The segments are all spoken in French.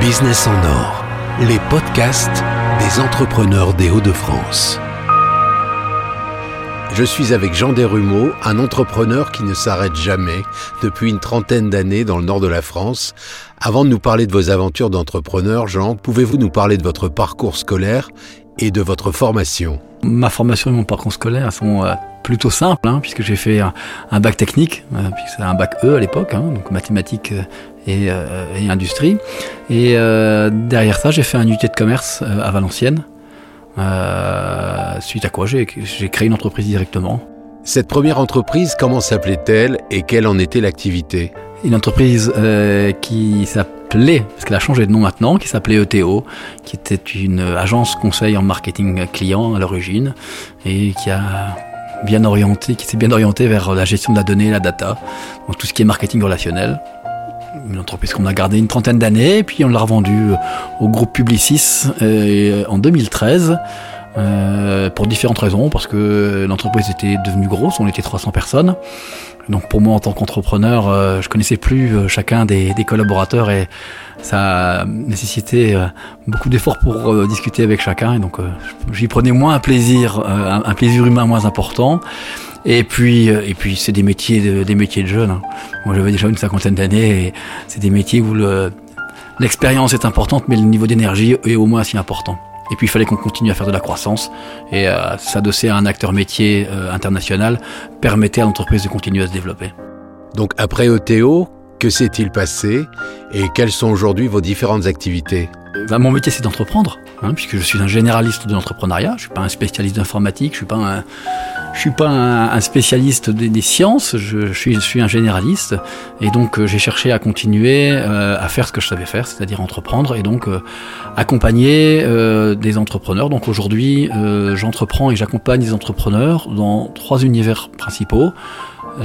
Business en or, les podcasts des entrepreneurs des Hauts-de-France. Je suis avec Jean Desrumeaux, un entrepreneur qui ne s'arrête jamais depuis une trentaine d'années dans le nord de la France. Avant de nous parler de vos aventures d'entrepreneur, Jean, pouvez-vous nous parler de votre parcours scolaire et de votre formation? Ma formation et mon parcours scolaire sont euh, plutôt simples, hein, puisque j'ai fait un, bac technique, euh, puisque c'est un bac E à l'époque, hein, donc mathématiques euh, et, et, industrie. Et derrière ça, j'ai fait un unité de commerce à Valenciennes, suite à quoi j'ai créé une entreprise directement. Cette première entreprise, comment s'appelait-elle et quelle en était l'activité? Une entreprise qui s'appelle parce qu'elle a changé de nom maintenant, qui s'appelait ETO, qui était une agence conseil en marketing client à l'origine, et qui a bien orienté, qui s'est bien orienté vers la gestion de la donnée, la data, donc tout ce qui est marketing relationnel. Une entreprise qu'on a gardée une trentaine d'années, puis on l'a revendue au groupe Publicis euh, en 2013. Euh, pour différentes raisons, parce que l'entreprise était devenue grosse, on était 300 personnes. Donc pour moi en tant qu'entrepreneur, euh, je connaissais plus euh, chacun des, des, collaborateurs et ça nécessitait euh, beaucoup d'efforts pour discuter avec chacun. Et donc j'y prenais moins un plaisir, un, plaisir humain moins important. Et puis, et puis c'est des métiers, de, des métiers de jeunes. Hein. Moi j'avais déjà une cinquantaine d'années et c'est des métiers où l'expérience est importante, mais le niveau d'énergie est au moins aussi important. Et puis il fallait qu'on continue à faire de la croissance et euh, s'adosser à un acteur métier euh, international permettait à l'entreprise de continuer à se développer. Donc après ETO, que s'est-il passé et quelles sont aujourd'hui vos différentes activités? Ben, Mon métier c'est d'entreprendre, hein, puisque je suis un généraliste de l'entrepreneuriat, je suis pas un spécialiste d'informatique, je suis pas un, je suis pas un, spécialiste des, sciences, je, suis, je, suis, un généraliste, et donc euh, j'ai cherché à continuer euh, à faire ce que je savais faire, c'est-à-dire entreprendre, et donc euh, accompagner des entrepreneurs. Donc aujourd'hui, j'entreprends et j'accompagne des entrepreneurs dans trois univers principaux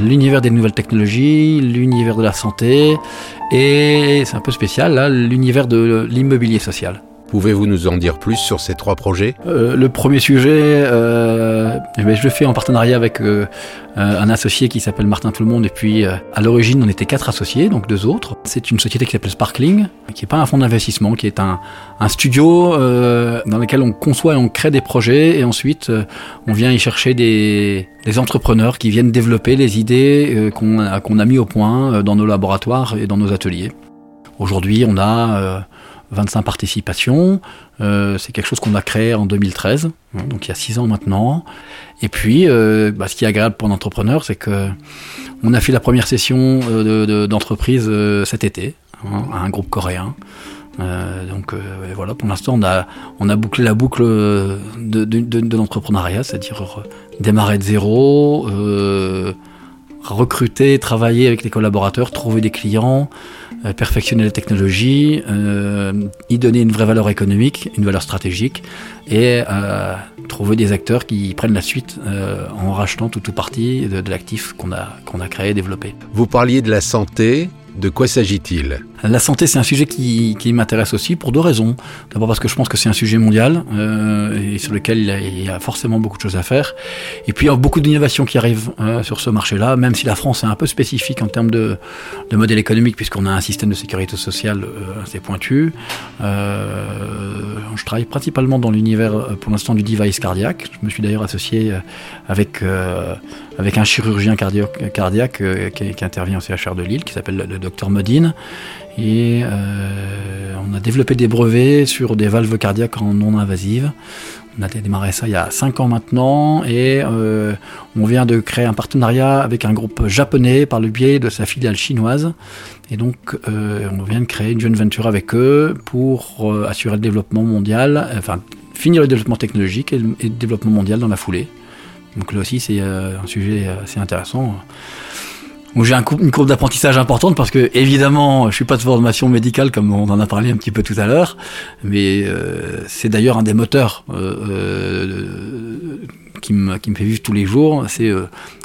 l'univers des nouvelles technologies, l'univers de la santé et c'est un peu spécial là, l'univers de l'immobilier social. Pouvez-vous nous en dire plus sur ces trois projets? Euh, Le premier sujet, euh, eh ben, je le fais en partenariat avec euh, un associé qui s'appelle Martin Tout le Monde. Et puis, à l'origine, on était quatre associés, donc deux autres. C'est une société qui s'appelle Sparkling, qui n'est pas un fonds d'investissement, qui est un, studio dans lequel on conçoit et on crée des projets. Et ensuite, on vient y chercher des, entrepreneurs qui viennent développer les idées qu'on a mis au point dans nos laboratoires et dans nos ateliers. Aujourd'hui, on a 25 participations. Euh, c'est quelque chose qu'on a créé en 2013, hein, donc il y a 6 ans maintenant. Et puis, euh, bah, ce qui est agréable pour un entrepreneur, c'est que on a fait la première session euh, d'entreprise cet été hein, à un groupe coréen. donc voilà, pour l'instant, on a, on a bouclé la boucle de, de, de l'entrepreneuriat, c'est-à-dire démarrer de zéro, recruter, travailler avec les collaborateurs, trouver des clients, euh, perfectionner la technologie, euh, y donner une vraie valeur économique, une valeur stratégique, et euh, trouver des acteurs qui prennent la suite en rachetant tout ou partie de, de l'actif qu'on a, qu'on a créé et développé. Vous parliez de la santé, de quoi s'agit-il? La santé, c'est un sujet qui, m'intéresse aussi pour deux raisons. D'abord parce que je pense que c'est un sujet mondial euh, et sur lequel il y, a, forcément beaucoup de choses à faire. Et puis il y a beaucoup d'innovations qui arrivent euh, sur ce marché-là, même si la France est un peu spécifique en termes de, de modèle économique, puisqu'on a un système de sécurité sociale euh, assez pointu. Je travaille principalement dans l'univers, pour l'instant, du device cardiaque. Je me suis d'ailleurs associé avec, avec un chirurgien cardiaque, cardiaque qui, qui, intervient au CHR de Lille, qui s'appelle le docteur Modine. Et euh, on a développé des brevets sur des valves cardiaques en non invasives. On a démarré ça il y a 5 ans maintenant et euh, on vient de créer un partenariat avec un groupe japonais par le biais de sa filiale chinoise. Et donc euh, on vient de créer une joint venture avec eux pour assurer le développement mondial, enfin finir le développement technologique le, et le développement mondial dans la foulée. Donc là aussi c'est un sujet assez intéressant j'ai un une courbe d'apprentissage importante parce que évidemment, je suis pas de formation médicale comme on en a parlé un petit peu tout à l'heure, mais euh, c'est d'ailleurs un des moteurs euh, euh, qui, me, qui me fait vivre tous les jours. C'est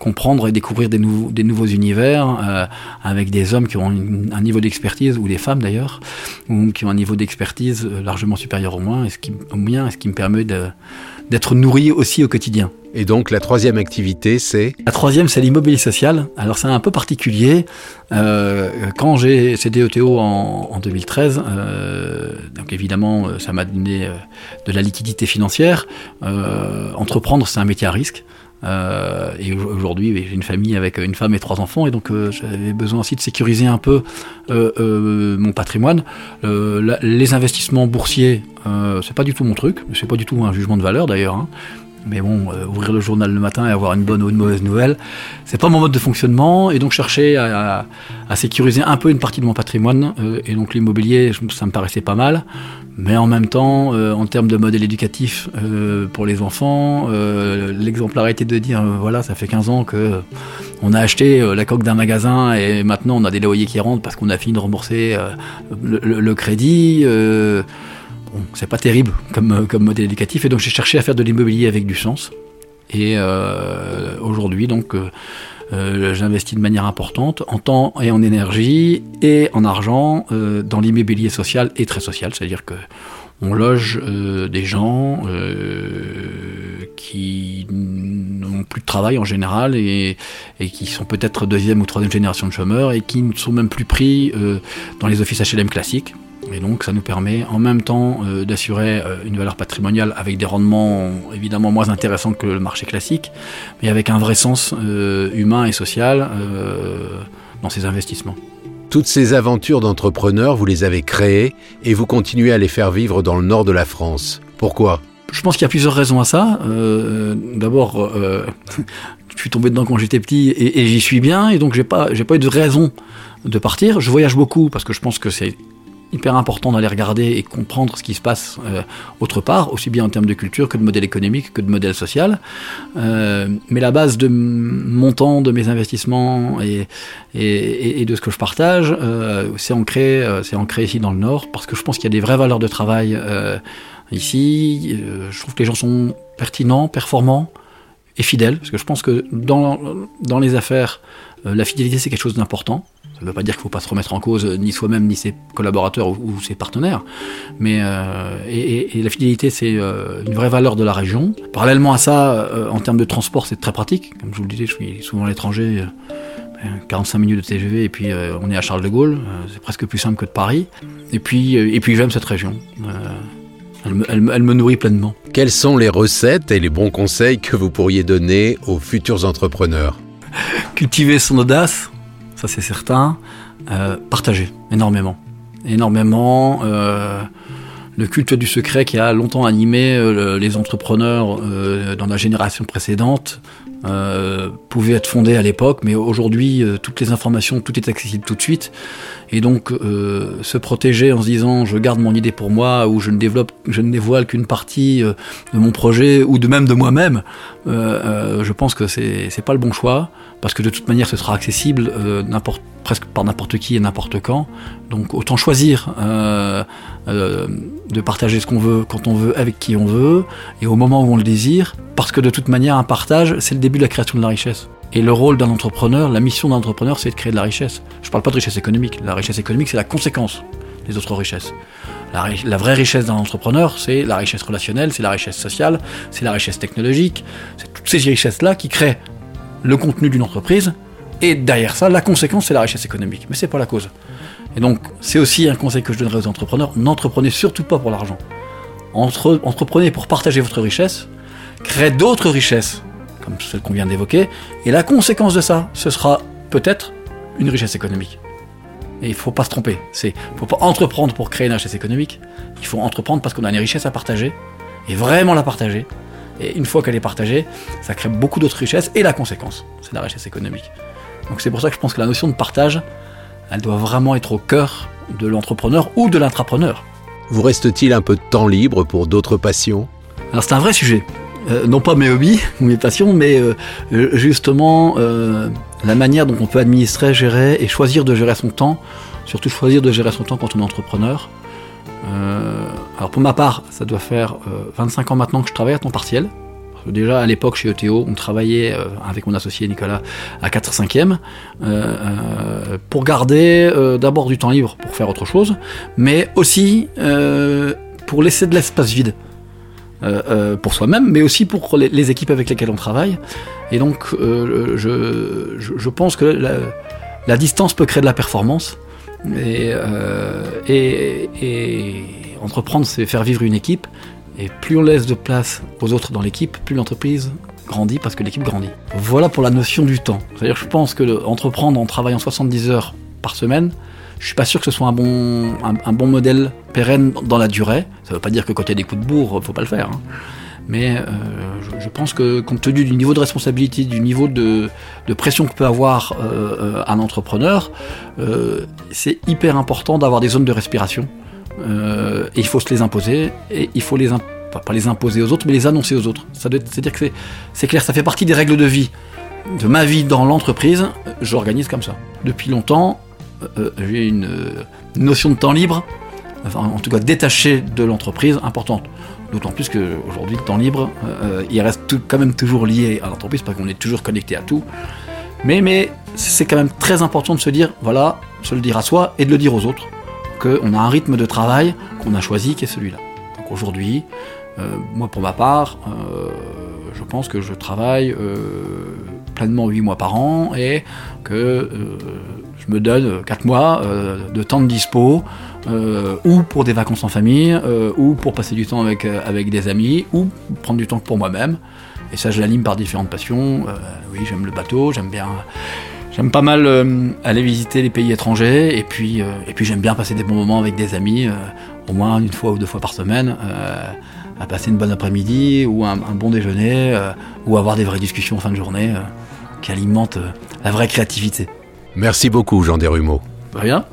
comprendre et découvrir des, nouveaux, des nouveaux univers euh, avec des hommes qui ont un niveau d'expertise, ou des femmes d'ailleurs, ou qui ont un niveau d'expertise euh, largement supérieur au, moins, et ce qui, au mien, et ce qui me permet d'être nourri aussi au quotidien. Et donc la troisième activité, c'est La troisième, c'est l'immobilier social. Alors c'est un peu particulier. Euh, quand j'ai cédé ETO en, en 2013, euh, donc évidemment, euh, ça m'a donné de la liquidité financière. Entreprendre, c'est un métier à risque. Et aujourd'hui, j'ai une famille avec une femme et trois enfants, et donc j'avais besoin aussi de sécuriser un peu mon patrimoine. Les investissements boursiers, c'est pas du tout mon truc, c'est pas du tout un jugement de valeur d'ailleurs. Hein. Mais bon, euh, ouvrir le journal le matin et avoir une bonne ou une mauvaise nouvelle, c'est pas mon mode de fonctionnement. Et donc chercher à, à, à sécuriser un peu une partie de mon patrimoine. Euh, et donc l'immobilier, ça me paraissait pas mal. Mais en même temps, euh, en termes de modèle éducatif euh, pour les enfants, euh, l'exemplarité de dire, voilà, ça fait 15 ans que on a acheté la coque d'un magasin et maintenant on a des loyers qui rentrent parce qu'on a fini de rembourser le, le, crédit. Bon, c'est pas terrible comme, comme modèle éducatif, et donc j'ai cherché à faire de l'immobilier avec du sens. Et euh, aujourd'hui, donc, euh, euh, j'investis de manière importante en temps et en énergie et en argent euh, dans l'immobilier social et très social, c'est-à-dire que on loge euh, des gens qui n'ont plus de travail en général et qui sont peut-être deuxième ou troisième génération de chômeurs et qui ne sont même plus pris dans les offices HLM classiques et donc ça nous permet en même temps euh, d'assurer euh, une valeur patrimoniale avec des rendements évidemment moins intéressants que le marché classique, mais avec un vrai sens euh, humain et social dans ces investissements. Toutes ces aventures d'entrepreneurs, vous les avez créées et vous continuez à les faire vivre dans le nord de la France. Pourquoi? Je pense qu'il y a plusieurs raisons à ça. Euh, D'abord, je suis tombé dedans quand j'étais petit et, et j'y suis bien, et donc j'ai pas, j'ai pas eu de raison de partir. Je voyage beaucoup parce que je pense que c'est hyper important d'aller regarder et comprendre ce qui se passe euh, autre part, aussi bien en termes de culture que de modèle économique que de modèle social. Euh, mais la base de mon temps, de mes investissements et, et, de ce que je partage, euh, c'est ancré, c'est ancré ici dans le Nord, parce que je pense qu'il y a des vraies valeurs de travail ici. Je trouve que les gens sont pertinents, performants et fidèles, parce que je pense que dans, dans les affaires, la fidélité c'est quelque chose d'important. Ça ne veut pas dire qu'il ne faut pas se remettre en cause ni soi-même, ni ses collaborateurs ou, ses partenaires. Mais euh, et, la fidélité, c'est euh, une vraie valeur de la région. Parallèlement à ça, euh, en termes de transport, c'est très pratique. Comme je vous le disais, je suis souvent à l'étranger. 45 minutes de TGV et puis euh, on est à Charles de Gaulle, euh, c'est presque plus simple que de Paris. Et puis, euh, et puis j'aime cette région. Elle me, nourrit pleinement. Quelles sont les recettes et les bons conseils que vous pourriez donner aux futurs entrepreneurs? Cultiver son audace, ça c'est certain. Euh, partager énormément, énormément. Euh, le culte du secret qui a longtemps animé euh, les entrepreneurs dans la génération précédente euh, pouvait être fondé à l'époque, mais aujourd'hui, euh, toutes les informations, tout est accessible tout de suite. Et donc, euh, se protéger en se disant je garde mon idée pour moi, ou je ne développe, je ne dévoile qu'une partie de mon projet, ou de même de moi-même, je pense que c'est pas le bon choix, parce que de toute manière, ce sera accessible presque par n'importe qui et n'importe quand. Donc, autant choisir de partager ce qu'on veut, quand on veut, avec qui on veut, et au moment où on le désire, parce que de toute manière, un partage, c'est le début de la création de la richesse. Et le rôle d'un entrepreneur, la mission d'un entrepreneur, c'est de créer de la richesse. Je ne parle pas de richesse économique. La richesse économique, c'est la conséquence des autres richesses. La, vraie richesse d'un entrepreneur, c'est la richesse relationnelle, c'est la richesse sociale, c'est la richesse technologique, c'est toutes ces richesses-là qui créent le contenu d'une entreprise. Et derrière ça, la conséquence, c'est la richesse économique. Mais c'est pas la cause. Et donc, c'est aussi un conseil que je donnerais aux entrepreneurs. N'entreprenez surtout pas pour l'argent. Entre, entreprenez pour partager votre richesse, créer d'autres richesses comme celle qu'on vient d'évoquer, et la conséquence de ça, ce sera peut-être une richesse économique. Et il ne faut pas se tromper. C'est faut pas entreprendre pour créer une richesse économique. Il faut entreprendre parce qu'on a une richesse à partager et vraiment la partager. Et une fois qu'elle est partagée, ça crée beaucoup d'autres richesses et la conséquence, c'est la richesse économique. Donc c'est pour ça que je pense que la notion de partage, elle doit vraiment être au cœur de l'entrepreneur ou de l'intrapreneur. Vous reste-t-il un peu de temps libre pour d'autres passions? Alors c'est un vrai sujet. Euh, non pas mes hobbies ou mes passions, mais euh, justement euh, la manière dont on peut administrer, gérer et choisir de gérer son temps, surtout choisir de gérer son temps quand on est entrepreneur. alors pour ma part, ça doit faire 25 ans maintenant que je travaille à temps partiel, Déjà à l'époque chez ETO, on travaillait avec mon associé Nicolas à 4-5e pour garder d'abord du temps libre pour faire autre chose, mais aussi pour laisser de l'espace vide. Pour soi-même, mais aussi pour les, équipes avec lesquelles on travaille. Et donc, je, je, pense que la, distance peut créer de la performance. Et entreprendre, c'est faire vivre une équipe. Et plus on laisse de place aux autres dans l'équipe, plus l'entreprise grandit parce que l'équipe grandit. Voilà pour la notion du temps. C'est-à-dire je pense que entreprendre en travaillant 70 heures par semaine, je suis pas sûr que ce soit un bon, un, bon modèle pérenne dans la durée. Ça ne veut pas dire que quand il y a des coups de bourre, faut pas le faire. Hein. Mais euh, je, pense que compte tenu du niveau de responsabilité, du niveau de, pression que peut avoir euh, euh, un entrepreneur, c'est hyper important d'avoir des zones de respiration et il faut se les imposer, et il faut les pas les imposer aux autres, mais les annoncer aux autres. C'est-à-dire que c'est clair, ça fait partie des règles de vie. De ma vie dans l'entreprise, j'organise comme ça. Depuis longtemps, euh, j'ai une notion de temps libre, en tout cas détaché de l'entreprise, importante. D'autant plus qu'aujourd'hui, le temps libre, euh, il reste quand même toujours lié à l'entreprise, parce qu'on est toujours connecté à tout. Mais, mais c'est quand même très important de se dire, voilà, se le dire à soi et de le dire aux autres qu'on a un rythme de travail qu'on a choisi qui est celui-là. Donc aujourd'hui, euh, moi pour ma part, euh, je pense que je travaille euh, pleinement 8 mois par an et que je me donne 4 mois de temps de dispo, ou pour des vacances en famille, ou pour passer du temps avec, avec des amis, ou prendre du temps pour moi-même. Et ça, je l'anime par différentes passions. oui, j'aime le bateau, j'aime bien J'aime pas mal euh, aller visiter les pays étrangers et puis, euh, et puis j'aime bien passer des bons moments avec des amis, euh, au moins une fois ou deux fois par semaine, à passer une bonne après-midi ou un, bon déjeuner ou avoir des vraies discussions en fin de journée qui alimentent la vraie créativité. Merci beaucoup Jean Desrumeaux. Rien.